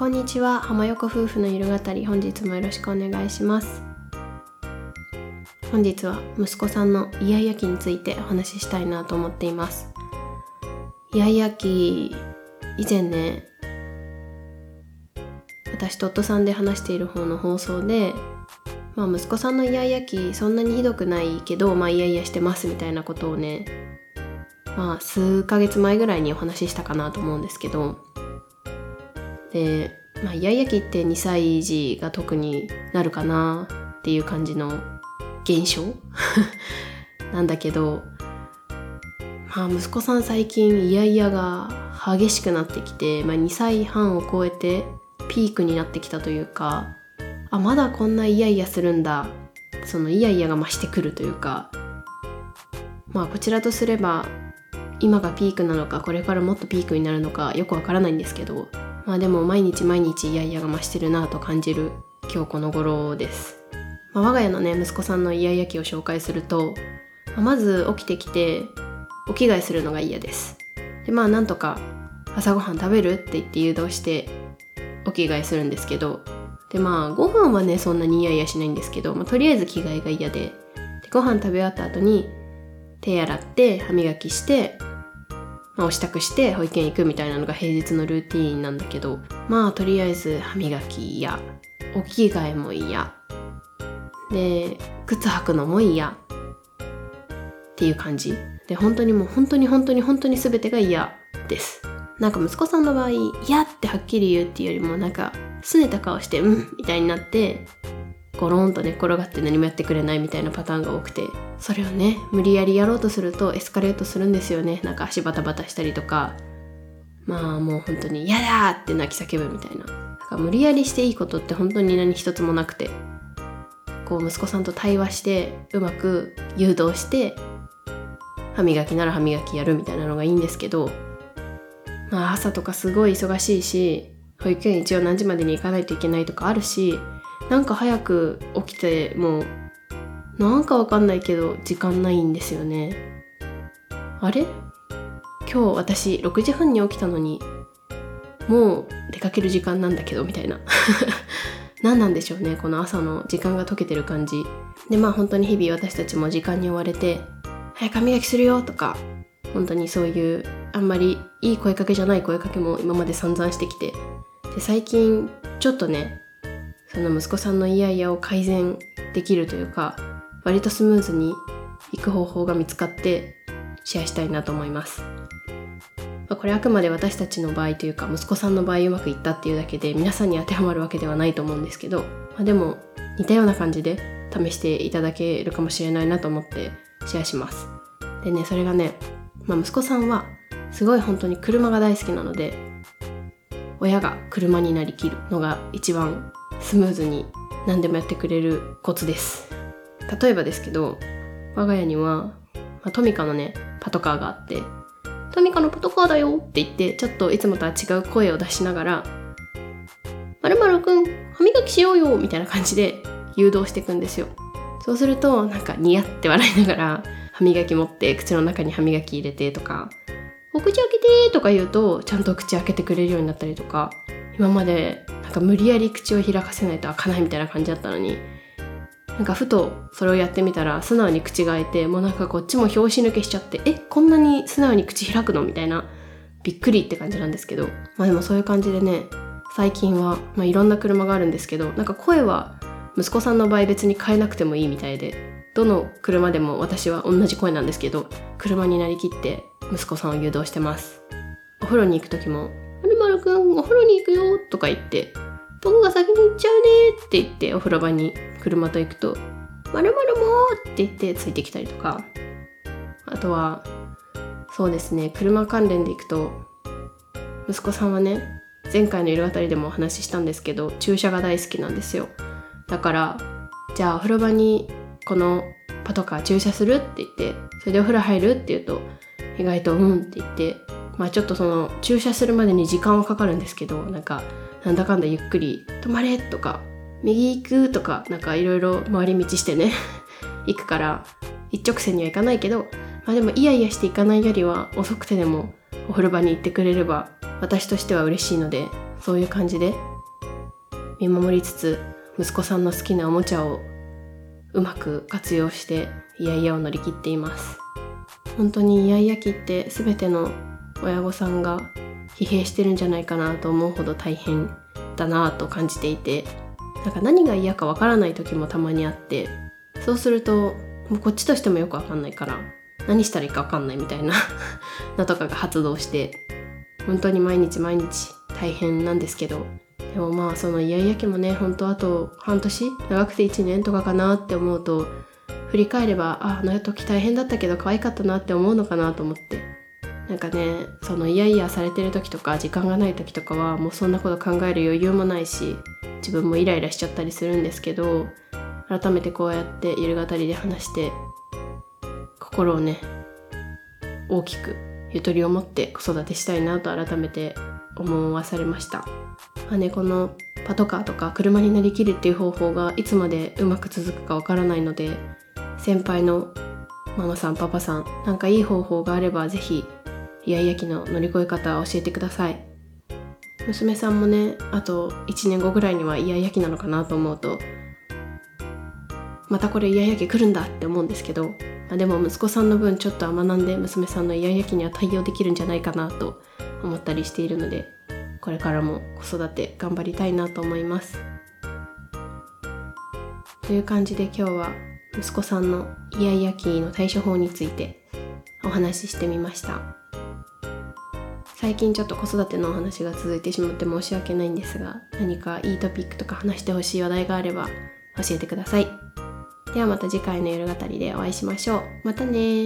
こんにちは。浜横夫婦のゆる語り本日もよろしくお願いします。本日は息子さんのイヤイヤ期についてお話ししたいなと思っています。イヤイヤ期以前ね私と夫さんで話している方の放送でまあ息子さんのイヤイヤ期そんなにひどくないけどまあイヤイヤしてますみたいなことをねまあ数ヶ月前ぐらいにお話ししたかなと思うんですけどで、まあ、イヤイヤ期って2歳児が特になるかなっていう感じの現象？なんだけどまあ息子さん最近イヤイヤが激しくなってきて、まあ、2歳半を超えてピークになってきたというかあまだこんなイヤイヤするんだ。そのイヤイヤが増してくるというか。まあこちらとすれば今がピークなのかこれからもっとピークになるのかよくわからないんですけどまあでも毎日毎日イヤイヤが増してるなと感じる今日この頃です、まあ、我が家のね息子さんのイヤイヤ期を紹介すると、まあ、まず起きてきてお着替えするのが嫌です。でまあなんとか朝ごはん食べるって言って誘導してお着替えするんですけどでまあご飯はねそんなにイヤイヤしないんですけど、まあ、とりあえず着替えが嫌ででご飯食べ終わった後に手洗って歯磨きしてまあ、支度して保育園行くみたいなのが平日のルーティーンなんだけどまあとりあえず歯磨き嫌。お着替えも嫌。で靴履くのも嫌。っていう感じ。で本当にもう本当に本当に本当に全てが嫌です。なんか息子さんの場合嫌ってはっきり言うっていうよりもなんか拗ねた顔してうんみたいになってゴロンと寝転がって何もやってくれないみたいなパターンが多くてそれをね無理やりやろうとするとエスカレートするんですよね。なんか足バタバタしたりとか。まあもう本当に「嫌だ!」って泣き叫ぶみたいな。だから無理やりしていいことって本当に何一つもなくて。こう息子さんと対話してうまく誘導して歯磨きなら歯磨きやるみたいなのがいいんですけど。まあ朝とかすごい忙しいし保育園一応何時までに行かないといけないとかあるしなんか早く起きてもなんかわかんないけど時間ないんですよね。あれ？今日私6時半に起きたのにもう出かける時間なんだけどみたいな。何なんでしょうねこの朝の時間が解けてる感じ。でまあ本当に日々私たちも時間に追われて「早く歯磨きするよ」とか本当にそういうあんまりいい声かけじゃない声かけも今まで散々してきて。で最近ちょっとねその息子さんのイヤイヤを改善できるというか割とスムーズにいく方法が見つかってシェアしたいなと思います。ま、これあくまで私たちの場合というか息子さんの場合うまくいったっていうだけで皆さんに当てはまるわけではないと思うんですけど、まあ、でも似たような感じで試していただけるかもしれないなと思ってシェアします。でねそれがね、まあ、息子さんはすごい本当に車が大好きなので親が車になりきるのが一番スムーズに何でもやってくれるコツです。例えばですけど我が家には、まあ、トミカのねパトカーがあってトミカのパトカーだよって言ってちょっといつもとは違う声を出しながら「まるまるくん歯磨きしようよ」みたいな感じで誘導していくんですよ。そうするとなんかニヤって笑いながら歯磨き持って口の中に歯磨き入れてとか「お口開けて」とか言うとちゃんと口開けてくれるようになったりとか今までなんか無理やり口を開かせないと開かないみたいな感じだったのになんかふとそれをやってみたら素直に口が開いてもうなんかこっちも拍子抜けしちゃってえこんなに素直に口開くのみたいなびっくりって感じなんですけどまあでもそういう感じでね最近は、まあ、いろんな車があるんですけどなんか声は息子さんの場合別に変えなくてもいいみたいでどの車でも私は同じ声なんですけど車になりきって息子さんを誘導してます。お風呂に行く時もくんお風呂に行くよとか言って僕が先に行っちゃうねって言ってお風呂場に車と行くとまるまるもって言ってついてきたりとか。あとはそうですね車関連で行くと息子さんはね前回の色語りでもお話ししたんですけど注射が大好きなんですよ。だからじゃあお風呂場にこのパトカー駐車する？って言ってそれでお風呂入る？って言うと意外とうんって言ってまあちょっとその駐車するまでに時間はかかるんですけどなんかなんだかんだゆっくり「止まれ!」とか「右行く!」とかなんかいろいろ回り道してね 行くから一直線には行かないけどまあでもイヤイヤしていかないよりは遅くてでもお風呂場に行ってくれれば私としては嬉しいのでそういう感じで見守りつつ息子さんの好きなおもちゃをうまく活用してイヤイヤを乗り切っています本当にイヤイヤ期って全ての親御さんが疲弊してるんじゃないかなと思うほど大変だなと感じていてなんか何が嫌かわからない時もたまにあってそうするともうこっちとしてもよくわかんないから何したらいいかわかんないみたいな のとかが発動して本当に毎日毎日大変なんですけどでもまあそのイヤイヤ期もね本当あと半年長くて1年とかかなって思うと振り返ればああの時大変だったけど可愛かったなって思うのかなと思ってなんかねそのイヤイヤされてる時とか時間がない時とかはもうそんなこと考える余裕もないし自分もイライラしちゃったりするんですけど改めてこうやってゆる語りで話して心をね大きくゆとりを持って子育てしたいなと改めて思わされました。まあね、このパトカーとか車になりきるっていう方法がいつまでうまく続くかわからないので先輩のママさんパパさんなんかいい方法があれば是非イヤイヤ期の乗り越え方を教えてください。娘さんもねあと1年後ぐらいにはイヤイヤ期なのかなと思うとまたこれイヤイヤ期来るんだって思うんですけど、まあ、でも息子さんの分ちょっとは学んで娘さんのイヤイヤ期には対応できるんじゃないかなと思ったりしているのでこれからも子育て頑張りたいなと思います。という感じで今日は息子さんのイヤイヤ期の対処法についてお話ししてみました。最近ちょっと子育てのお話が続いてしまって申し訳ないんですが何かいいトピックとか話してほしい話題があれば教えてください。ではまた次回の夜語りでお会いしましょう。またね